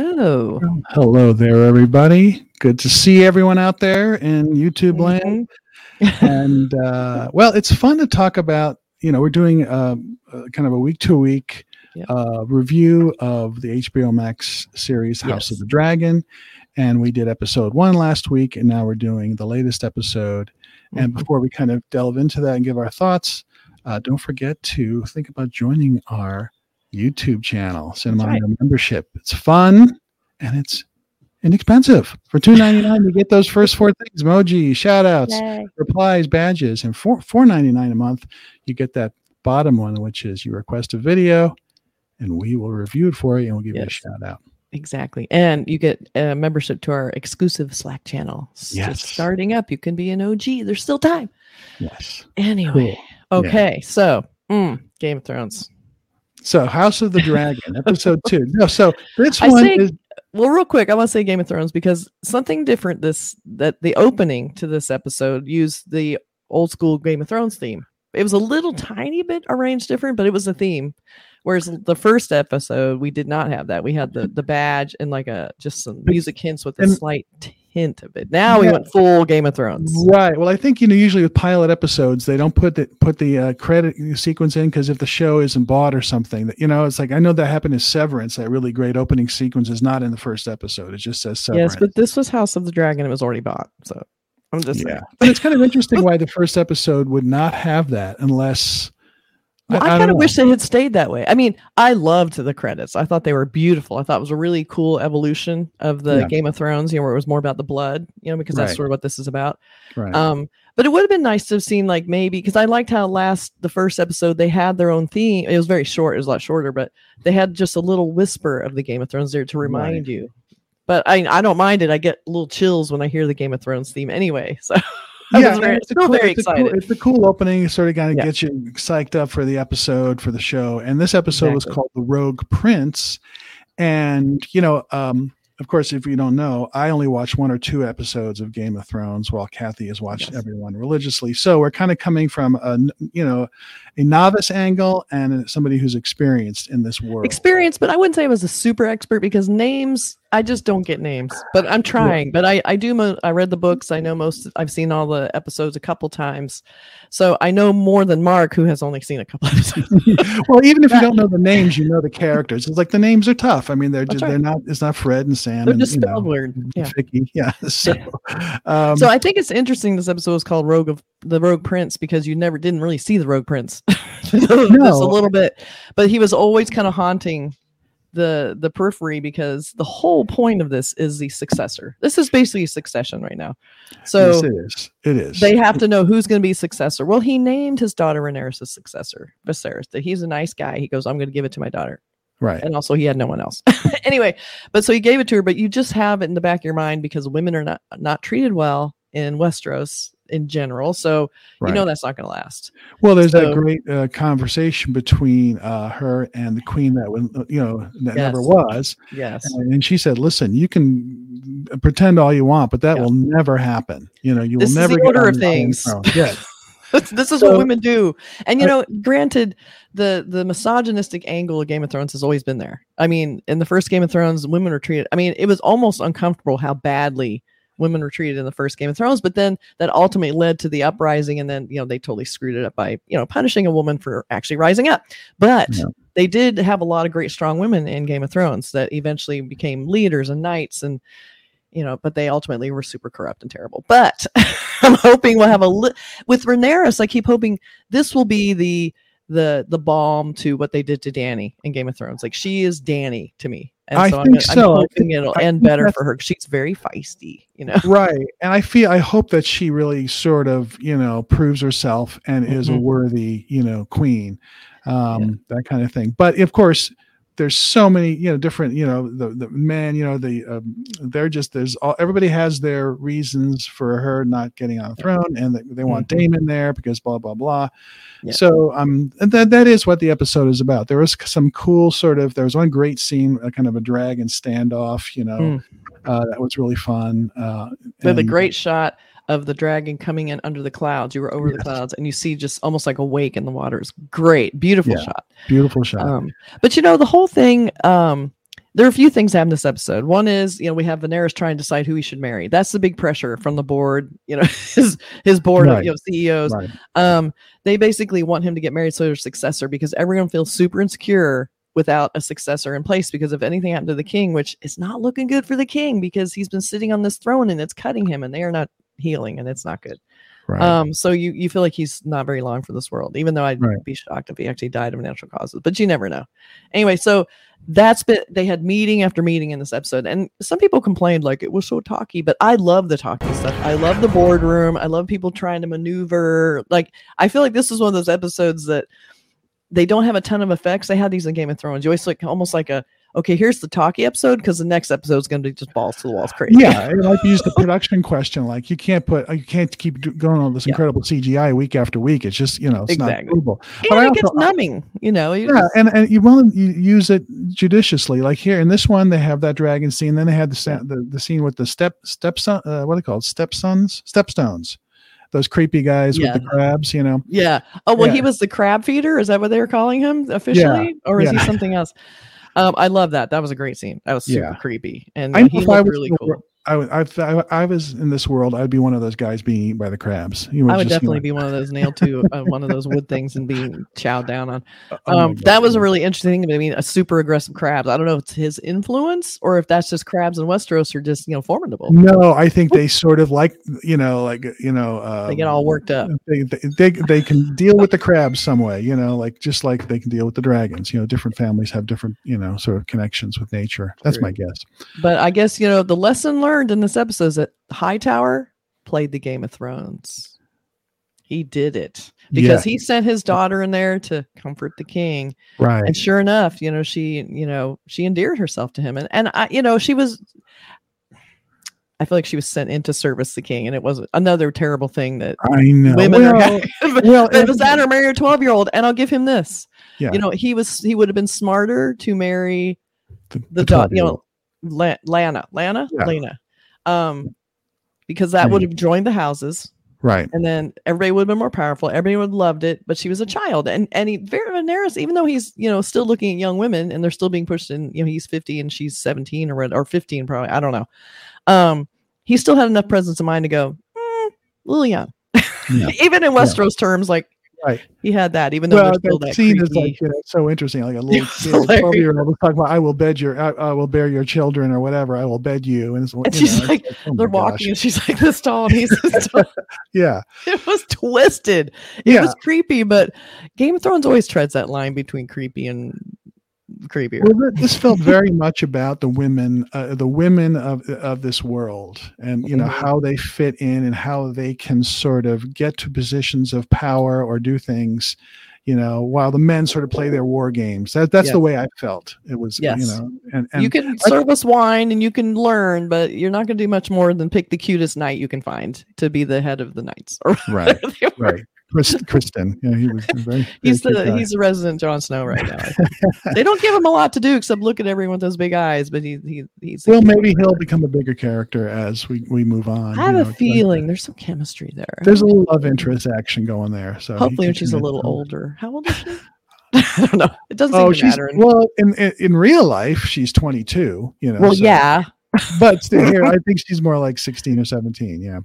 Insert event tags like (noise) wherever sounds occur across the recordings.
Hello. Hello there, everybody. Good to see everyone out there in YouTube land. and uh, (laughs) well, it's fun to talk about. You know, we're doing um, uh, kind of a week to week uh, review of the HBO Max series House Yes. of the Dragon, and we did episode one last week, and now we're doing the latest episode. And Mhm. before we kind of delve into that and give our thoughts, uh, don't forget to think about joining our YouTube channel, Cinema right. membership. It's fun and it's inexpensive. For two ninety nine, you get those first four things: emoji, shout outs, Yay. replies, badges, and for four ninety nine a month, you get that bottom one, which is you request a video, and we will review it for you and we'll give you a shout out. Exactly. And you get a membership to our exclusive Slack channel. It's just Yes. starting up. You can be an OG. There's still time. Yes. Anyway. Okay. So, mm, Game of Thrones. So, House of the Dragon, episode two. No, so this I one say- is Well, real quick, I want to say Game of Thrones because something different this that the opening to this episode used the old school Game of Thrones theme. It was a little mm. tiny bit arranged different, but it was a theme. Whereas the first episode, we did not have that. We had the the badge and like a just some music hints with a And- slight hint of it. Now we went full Game of Thrones. Right. Well, I think you know usually with pilot episodes they don't put the put the uh, credit sequence in because if the show isn't bought or something, that you know it's like I know that happened in Severance. That really great opening sequence is not in the first episode. It just says Severance. Yes, but this was House of the Dragon. It was already bought. So I'm just yeah, saying. but it's kind of interesting (laughs) why the first episode would not have that unless. Well, I, don't kind of wish they had stayed that way. I mean, I loved the credits. I thought they were beautiful. I thought it was a really cool evolution of the Yeah. Game of Thrones, you know, where it was more about the blood, you know, because that's Right. sort of what this is about. Right. Um, but it would have been nice to have seen like maybe because I liked how last the first episode they had their own theme. It was very short, it was a lot shorter, but they had just a little whisper of the Game of Thrones there to remind you. But I I don't mind it. I get little chills when I hear the Game of Thrones theme anyway. (laughs) So I was very, it's a cool- very it's a cool- it's a cool opening. It sort of kind of Yeah. gets you psyched up for the episode for the show. And this episode was called "The Rogue Prince." And you know, um, of course, if you don't know, I only watch one or two episodes of Game of Thrones, while Kathy has watched Yes. everyone religiously. So we're kind of coming from a you know a novice angle and somebody who's experienced in this world. experience, but I wouldn't say I was a super expert because names, I just don't get names. But I'm trying. But I, I do. Mo- I read the books. I know most. I've seen all the episodes a couple times, so I know more than Mark, who has only seen a couple (laughs) episodes. (laughs) well, even if you don't know the names, you know the characters. It's like the names are tough. I mean, they're just, they're not. It's not Fred and Sam. They're and, just you know, spelled weird. Yeah. Vicky. (laughs) Yeah. So, um, So I think it's interesting. This episode was called Rogue of the Rogue Prince because you never didn't really see the Rogue Prince. Just a little bit, but he was always kind of haunting the the periphery because the whole point of this is the successor. This is basically a succession right now. So yes, it is. It is. they have to know who's going to be successor. Well, he named his daughter Rhaenyra's successor, Viserys. That he's a nice guy. He goes, "I'm going to give it to my daughter," right. and also he had no one else. (laughs) anyway, but so he gave it to her. But you just have it in the back of your mind because women are not not treated well in Westeros in general. So right. you know that's not going to last. well, there's so- that great uh, conversation between uh, her and the queen that was, you know, that never was, Yes. and she said, "Listen, you can pretend all you want, but that Yeah. will never happen. You know, you This is will never order of things. Throne." Yeah. (laughs) this, is So- what women do. And you I- know, granted, the the misogynistic angle of Game of Thrones has always been there. I mean, in the first Game of Thrones, women are treated. I mean, it was almost uncomfortable how badly women were treated in the first Game of Thrones. But then that ultimately led to the uprising, and then you know they totally screwed it up by you know punishing a woman for actually rising up. But Yeah. they did have a lot of great strong women in Game of Thrones that eventually became leaders and knights and you know, but they ultimately were super corrupt and terrible. But (laughs) I'm hoping we'll have a li- with Rhaenyra. I keep hoping this will be the the the balm to what they did to Dany in Game of Thrones. Like she is Dany to me, and I so I'm, think I'm so. I hoping it'll I end better for her. She's very feisty, you know. (laughs) right and i feel i hope that she really sort of you know proves herself and is a Mhm. worthy you know queen um that kind of thing but of course there's so many you know different you know the the man you know the um, they're just there's all everybody has their reasons for her not getting on the throne and they, they want Mhm. daemon there because blah blah blah Yeah. so um that that is what the episode is about there was some cool sort of there was one great scene a kind of a dragon standoff you know Mm. uh, that was really fun uh a great shot of the dragon coming in under the clouds. You were over the clouds, and you see just almost like a wake in the water. It's great, beautiful Yeah. shot. beautiful shot Um, but you know, the whole thing, um, there are a few things happen this episode. One is, you know, we have Daenerys trying to decide who he should marry. That's the big pressure from the board, you know, (laughs) his his board Right. of you know, CEOs. Right. Um, they basically want him to get married so a successor because everyone feels super insecure without a successor in place because if anything happened to the king, which is not looking good for the king because he's been sitting on this throne and it's cutting him and they are not healing and it's not good. Right. Um, so you you feel like he's not very long for this world, even though I'd Right. be shocked if he actually died of natural causes, but you never know. Anyway, so that's been they had meeting after meeting in this episode, and some people complained like it was so talky, but I love the talky stuff. I love the boardroom. I love people trying to maneuver. Like I feel like this is one of those episodes that they don't have a ton of effects. They had these in Game of Thrones. You always like almost like a okay, here's the talky episode because the next episode is going to be just balls to the walls crazy. yeah, it might use the production question. Like you can't put, you can't keep going on this Yeah. incredible CGI week after week. It's just, you know, it's Exactly. not doable. and But it gets numbing. You know, you Yeah, just- and, and you want to use it judiciously. Like here in this one, they have that dragon scene. Then they had the the, the scene with the step stepson. Uh, what are they called? Stepsons, stepstones. Those creepy guys Yeah. with the crabs. You know. Yeah. Oh well, he was the crab feeder. Is that what they were calling him officially, or is he something else? Um, I love that. That was a great scene. That was super Yeah. creepy, and I he looked really cool. I, I, I, I was in this world, I'd be one of those guys being eaten by the crabs. You I would definitely be one of those nailed to uh, one of those wood things and being chowed down on. (laughs) oh Um, God. that was a really interesting thing. I mean, a super aggressive crabs. I don't know if it's his influence or if that's just crabs in Westeros are just you know formidable. No, I think they sort of like you know, like you know, um, They get all worked up. They, they they they can deal with the crabs some way, you know, like just like they can deal with the dragons. You know, different families have different you know sort of connections with nature. That's my guess. But I guess you know the lesson learned in this episode is that Hightower played the Game of Thrones. He did it because Yeah. he sent his daughter in there to comfort the king. Right. and sure enough you know she you know she endeared herself to him and and i you know she was i feel like she was sent in to service the king and it was another terrible thing that I know. women well, are well, it (laughs) was that or marry a 12 year old and i'll give him this yeah, you know he was he would have been smarter to marry the, the, the daughter you know La- lana lana Yeah. lena um because that would have joined the houses right. and then everybody would have been more powerful. Everybody would have loved it, but she was a child, and and he very Daenerys, even though he's you know still looking at young women, and they're still being pushed in. You know, he's fifty and she's seventeen or or fifteen probably. I don't know. Um, he still had enough presence of mind to go, mm, a little young, Yeah. (laughs) even in Westeros terms. Like, Right. he had that, even though Well, that that scene is like you know, so interesting. Like a little kid, twelve year old was talking about, "I will bed your, I, I will bear your children, or whatever. I will bed you." And, it's, And she's know, like, it's oh they're gosh. walking, and she's like this tall, and he's this (laughs) tall. Yeah, (laughs) it was twisted. It Yeah. was creepy, but Game of Thrones always treads that line between creepy and creepier. Well, this felt very much about the women, uh, the women of of this world, and you know Mhm. how they fit in and how they can sort of get to positions of power or do things, you know, while the men sort of play their war games. That that's Yes. the way I felt. It was, Yes. you know, and, and you can serve us wine and you can learn, but you're not going to do much more than pick the cutest knight you can find to be the head of the knights. Or (laughs) right, whatever they were. right. Chris, Criston, yeah, he was very. very He's the guy. he's the resident Jon Snow right now. They don't give him a lot to do except look at everyone with those big eyes, but he he he's. well, maybe he'll become a bigger character as we we move on. I have you a know, but feeling there's some chemistry there. There's a little love interest action going there. So Hopefully, when she's a little older. How old is she? (laughs) (laughs) I don't know. It doesn't Oh, seem to she's matter. well in, in in real life she's 22. You know. well, so- yeah, but still here (laughs) I think she's more like 16 or 17. Yeah.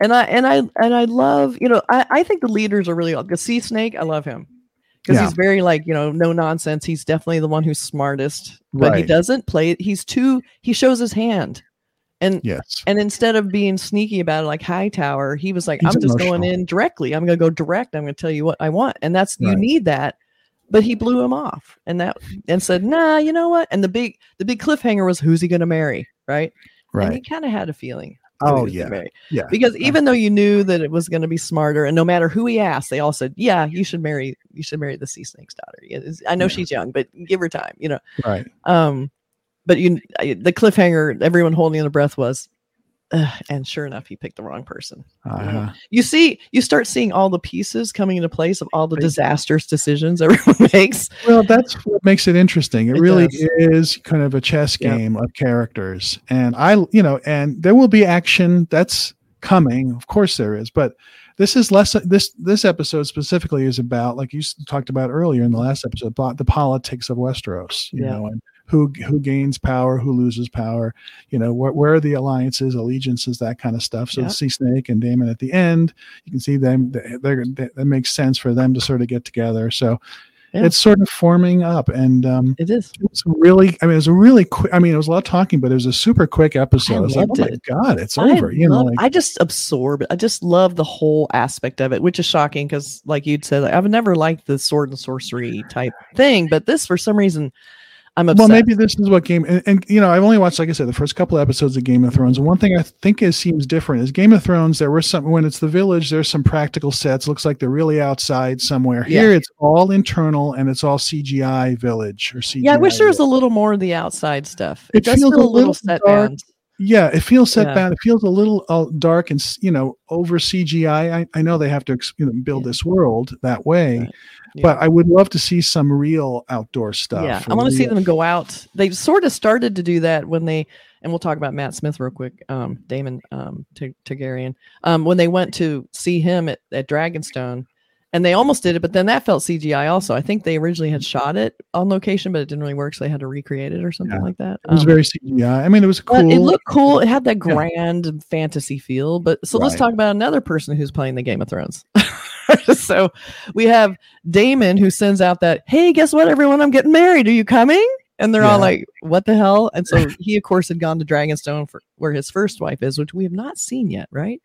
And I and I and I love you know I I think the leaders are really the sea snake. I love him because Yeah. he's very like you know no nonsense. He's definitely the one who's smartest, but he doesn't play. He's too. He shows his hand, and Yes. and instead of being sneaky about it like Hightower, he was like, He's I'm just going in directly. I'm going to go direct. I'm going to tell you what I want, and that's you need that. But he blew him off, and that and said, Nah, you know what? And the big the big cliffhanger was who's he going to marry, right? And he kind of had a feeling. Oh yeah. Yeah. Because even though you knew that it was going to be smarter, and no matter who he asked, they all said, "Yeah, you should marry. You should marry the sea snake's daughter." I know Yeah. she's young, but give her time. You know. Right. Um, but you, the cliffhanger, everyone holding their breath was, Ugh, and sure enough, he picked the wrong person. Uh-huh. You see, you start seeing all the pieces coming into place of all the disastrous decisions (laughs) everyone makes. Well, that's what makes it interesting. It, It really does. is kind of a chess Yep. game of characters. And I, you know, and there will be action that's coming. Of course there is, but this is less this this episode specifically is about like you talked about earlier in the last episode about the politics of Westeros, you Yeah. know, and who who gains power, who loses power, you know, where, where are the alliances, allegiances, that kind of stuff. So see Snake and Daemon at the end, you can see them. They're, they're, that makes sense for them to sort of get together. So Yeah. it's sort of forming up, and um, It is. it was really. I mean, it was a really quick. I mean, it was a lot of talking, but it was a super quick episode. I was like, oh my it. god, it's I over. You know, like I just absorb it. I just love the whole aspect of it, which is shocking because, like you'd said, I've never liked the sword and sorcery type thing, but this, for some reason, I'm obsessed. Well, maybe this is what game and, and you know I've only watched like I said the first couple of episodes of Game of Thrones and one thing I think is seems different is Game of Thrones there were some when it's the village there's some practical sets looks like they're really outside somewhere Yeah. here it's all internal and it's all CGI village or CGI yeah, I wish there was a little more of the outside stuff. It It, does feels feel a little little set dark. Yeah it feels set Yeah. down it feels a little uh, dark and you know over CGI I, I know they have to you know, build Yeah. this world that way Right. but I would love to see some real outdoor stuff Yeah, I want to see them go out. They sort of started to do that when they, and we'll talk about Matt Smith real quick. Um, Daemon um, Targaryen. Um, when they went to see him at, at Dragonstone, and they almost did it, but then that felt CGI. Also, I think they originally had shot it on location, but it didn't really work, so they had to recreate it or something Yeah. like that. it was Um, very CGI I mean it was cool it looked cool. It had that grand and fantasy feel. But so let's talk about another person who's playing the Game of Thrones. (laughs) so we have Daemon who sends out that, hey, guess what, everyone? I'm getting married. Are you coming? And they're all like, what the hell? And so he, of course, had gone to Dragonstone for where his first wife is, which we have not seen yet, right?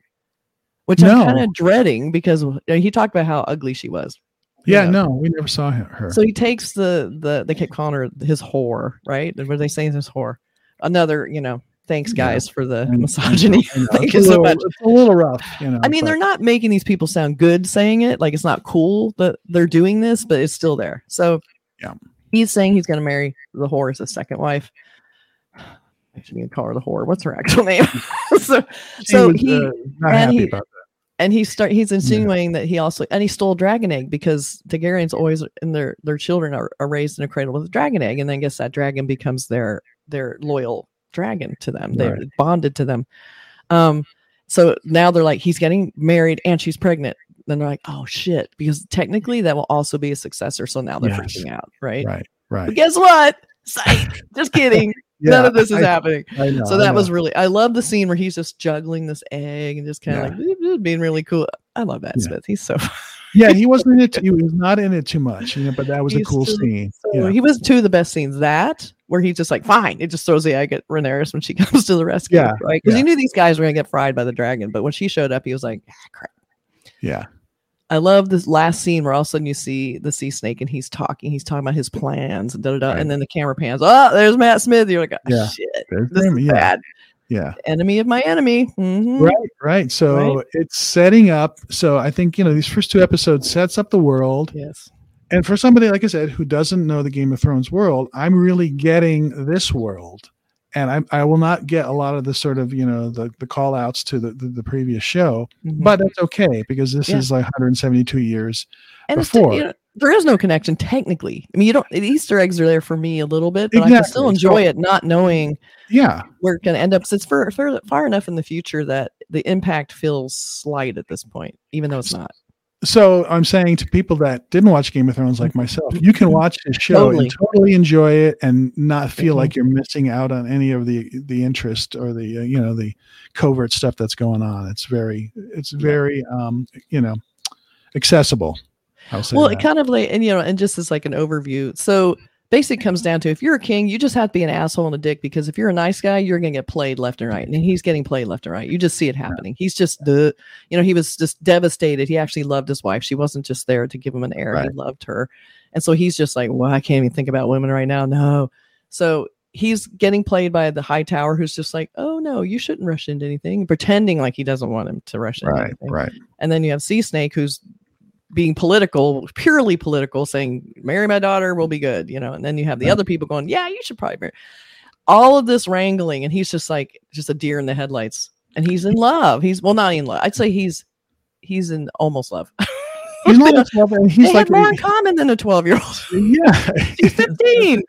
Which I'm kind of dreading because he talked about how ugly she was. yeah know. no we never saw her. So he takes the the they kept calling her his whore, right? What are they saying his whore? Another, you know, thanks Yeah. guys for the And- misogyny. Know, (laughs) Thank you so little- much. It's a little rough, you know. I mean, but- they're not making these people sound good saying it. Like it's not cool that they're doing this, but it's still there. So Yeah. he's saying he's gonna marry the whore as his second wife. (sighs) I shouldn't even call her the whore. What's her actual (laughs) name? (laughs) so she so was, he- uh, not and happy he- and he start he's insinuating that he also and he stole dragon egg because Targaryens always and their their children are, are raised in a cradle with a dragon egg, and then I guess that dragon becomes their their loyal dragon to them. They're Right. bonded to them. Um, so now they're like he's getting married and she's pregnant. Then they're like, oh shit, because technically that will also be a successor. So now they're Yes. freaking out, right? that. Right, But right. guess what? Psych. Just kidding. None of this is I- happening I know, so that was really i love the scene where he's just juggling this egg and just kind of Yeah. like being really cool i love that Yeah. smith he's so yeah. He wasn't in it. He was not in it too much, you know. But that was a cool so- scene. so Yeah, he was two of the best scenes that where he's just like fine it just throws the egg at Rhaenyra when she (laughs) comes to the rescue Yeah, right because yeah. he knew these guys were gonna get fried by the dragon but when she showed up he was like ah, crap yeah, I love this last scene where all of a sudden you see the sea snake and he's talking. He's talking about his plans and da da da. Right. And then the camera pans. Oh, there's Matt Smith. You're like, oh, Yeah. shit. There's This him, is yeah, bad. yeah. Enemy of my enemy. Mhm. Right, right. So it's setting up. So I think you know these first two episodes sets up the world, Yes. and for somebody like I said who doesn't know the Game of Thrones world, I'm really getting this world, and I I will not get a lot of the sort of you know the the call outs to the, the the previous show, Mhm. but that's okay because this Yeah. is like 172 years. and before. you know, there is no connection technically. I mean, you don't. The Easter eggs are there for me a little bit, but I can still enjoy So- it, not knowing Yeah, where it's going to end up. 'cause it's far enough in the future that the impact feels slight at this point, even though it's not. So I'm saying to people that didn't watch Game of Thrones like myself, you can watch this show Mm-hmm. Totally. and totally enjoy it and not feel like you're missing out on any of the the interest or the uh, you know the covert stuff that's going on. It's very it's very um you know accessible. Well, that. it kind of like, and you know, and just as like an overview. So basically, comes down to if you're a king, you just have to be an asshole and a dick because if you're a nice guy, you're gonna get played left and right, and he's getting played left and right. You just see it happening. He's just the, you know, he was just devastated. He actually loved his wife. She wasn't just there to give him an air. He loved her, and so he's just like, well, I can't even think about women right now. No, so. He's getting played by the Hightower who's just like, oh no, you shouldn't rush into anything, pretending like he doesn't want him to rush into right, anything. right. And then you have Sea Snake, who's being political, purely political, saying, marry my daughter, we'll be good, you know. And then you have the Right. other people going, yeah, you should probably marry. All of this wrangling, and he's just like, just a deer in the headlights. And he's in love. He's, well, not in love. I'd say he's, he's in almost love. (laughs) He's not a (laughs) 12 and he's they like more in common than a 12 year old. (laughs) yeah. (laughs) He's 15.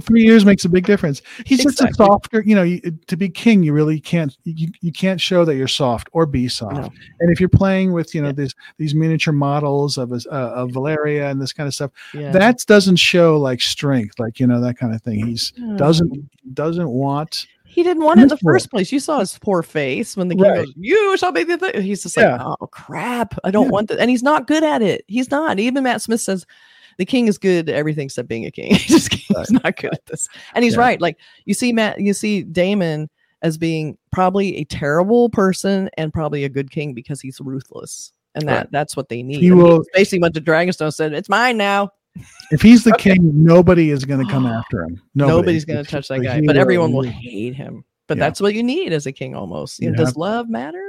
Three years makes a big difference. He's just a softer, you know. You, to be king, you really can't. You, you can't show that you're soft or be soft. No. And if you're playing with, you know, Yeah. these these miniature models of a- uh, of Valyria and this kind of stuff, Yeah. that doesn't show like strength, like you know that kind of thing. He's doesn't doesn't want. He didn't want it in the first place. You saw his poor face when the king Right. goes, "You shall be the thing." He's just like, "Oh crap, I don't Yeah. want that." And he's not good at it. He's not. Even Matt Smith says the king is good at everything except being a king. (laughs) He just he's Right. not good at this. And he's Yeah. right. Like you see Matt, you see Daemon as being probably a terrible person and probably a good king because he's ruthless. And that Right. that's what they need. He And will- basically went to Dragonstone and said, "It's mine now." If he's the Okay. king, nobody is going to come (sighs) after him. Nobody. Nobody's going to touch that guy, but everyone will hate him. But Yeah. that's what you need as a king almost. You know, does love matter?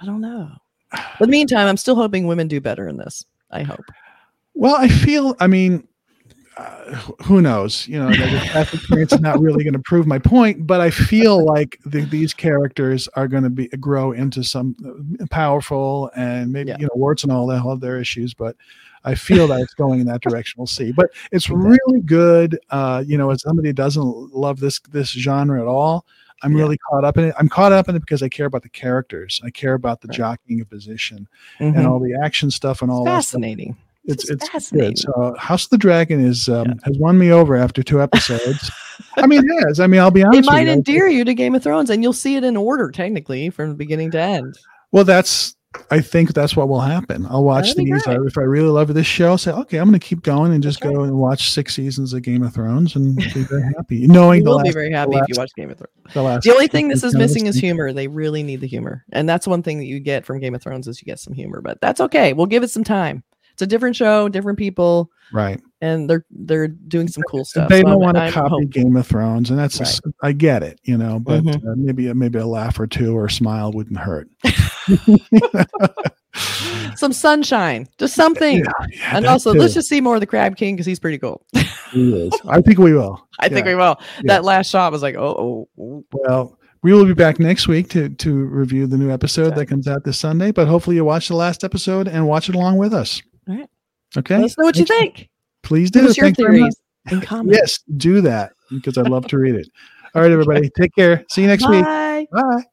I don't know. (sighs) But in the meantime, I'm still hoping women do better in this. I hope. Well, I feel. I mean, uh, who knows? You know, past (laughs) experience is not really going to prove my point, but I feel (laughs) like the, these characters are going to be grow into some uh, powerful and maybe Yeah. you know warts and all that have their issues, but I feel that it's going in that direction. We'll see, but it's really good. Uh, you know, as somebody who doesn't love this this genre at all. I'm Yeah. really caught up in it. I'm caught up in it because I care about the characters. I care about the Right. jockeying of position Mhm. and all the action stuff and all fascinating. it's It's it's fascinating. good. So House of the Dragon is um, Yeah. has won me over after two episodes. I mean, it has. I mean, I'll be honest. It might you. endear you to Game of Thrones, and you'll see it in order technically from beginning to end. Well, that's. I think that's what will happen. I'll watch these. I, if I really love this show, I'll say, okay, I'm going to keep going and just That's go and watch six seasons of Game of Thrones and (laughs) be very happy, knowing You will last, be very happy if you watch Game of Thrones. the last. The only thing this is missing is humor. They really need the humor, and that's one thing that you get from Game of Thrones is you get some humor. But that's okay. We'll give it some time. It's a different show, different people, Right. and they're they're doing some cool stuff. They So don't want to copy hopeful. Game of Thrones, and that's Right. I get it, you know. But Mhm. uh, maybe maybe a laugh or two or a smile wouldn't hurt. (laughs) (laughs) some sunshine, just something. Yeah, yeah, and also, too. let's just see more of the Crab King because he's pretty cool. He is. (laughs) I think we will. I think we will. Yeah. That last shot was like, oh, oh, oh. Well, we will be back next week to to review the new episode that comes out this Sunday. But hopefully, you watch the last episode and watch it along with us. All right. Okay. Let us know what you think. Please do. Give us your Thank you very much. theories (laughs) in comments. Yes, do that because I'd love to read it. All right, everybody. (laughs) Take care. See you next week. Bye. Bye.